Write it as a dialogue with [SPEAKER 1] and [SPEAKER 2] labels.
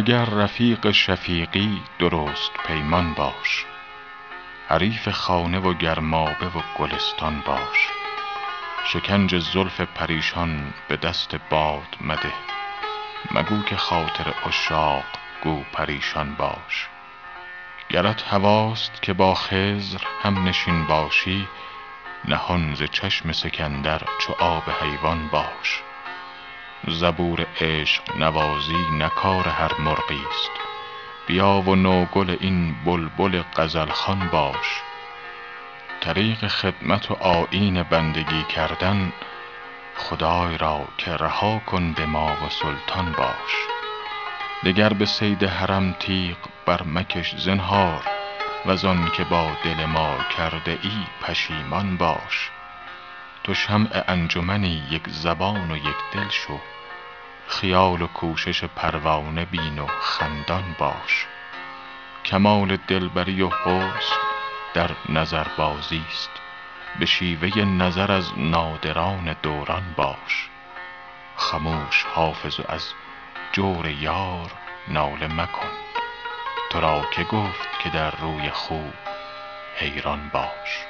[SPEAKER 1] اگر رفیق شفیقی درست پیمان باش حریف خانه و گرمابه و گلستان باش. شکنج زلف پریشان به دست باد مده مگو که خاطر عشاق گو پریشان باش. گرت هواست که با خضر همنشین باشی نهان ز چشم سکندر چو آب حیوان باش. زبور عشق نوازی نه کار هر مرغی ست بیا و نوگل این بلبل غزل خوان باش. طریق خدمت و آیین بندگی کردن خدای را که رها کن به ما و سلطان باش. دگر به صید حرم تیغ برمکش زنهار وز آنک با دل ما کرده ای پشیمان باش. تو شمع انجمنی یک زبان و یک دل شو. خیال و کوشش پروانه بین و خندان باش. کمال دلبری و حسن در نظربازی ست به شیوه نظر از نادران دوران باش. خموش حافظ و از جور یار ناله مکن. تو را که گفت که در روی خوب حیران باش.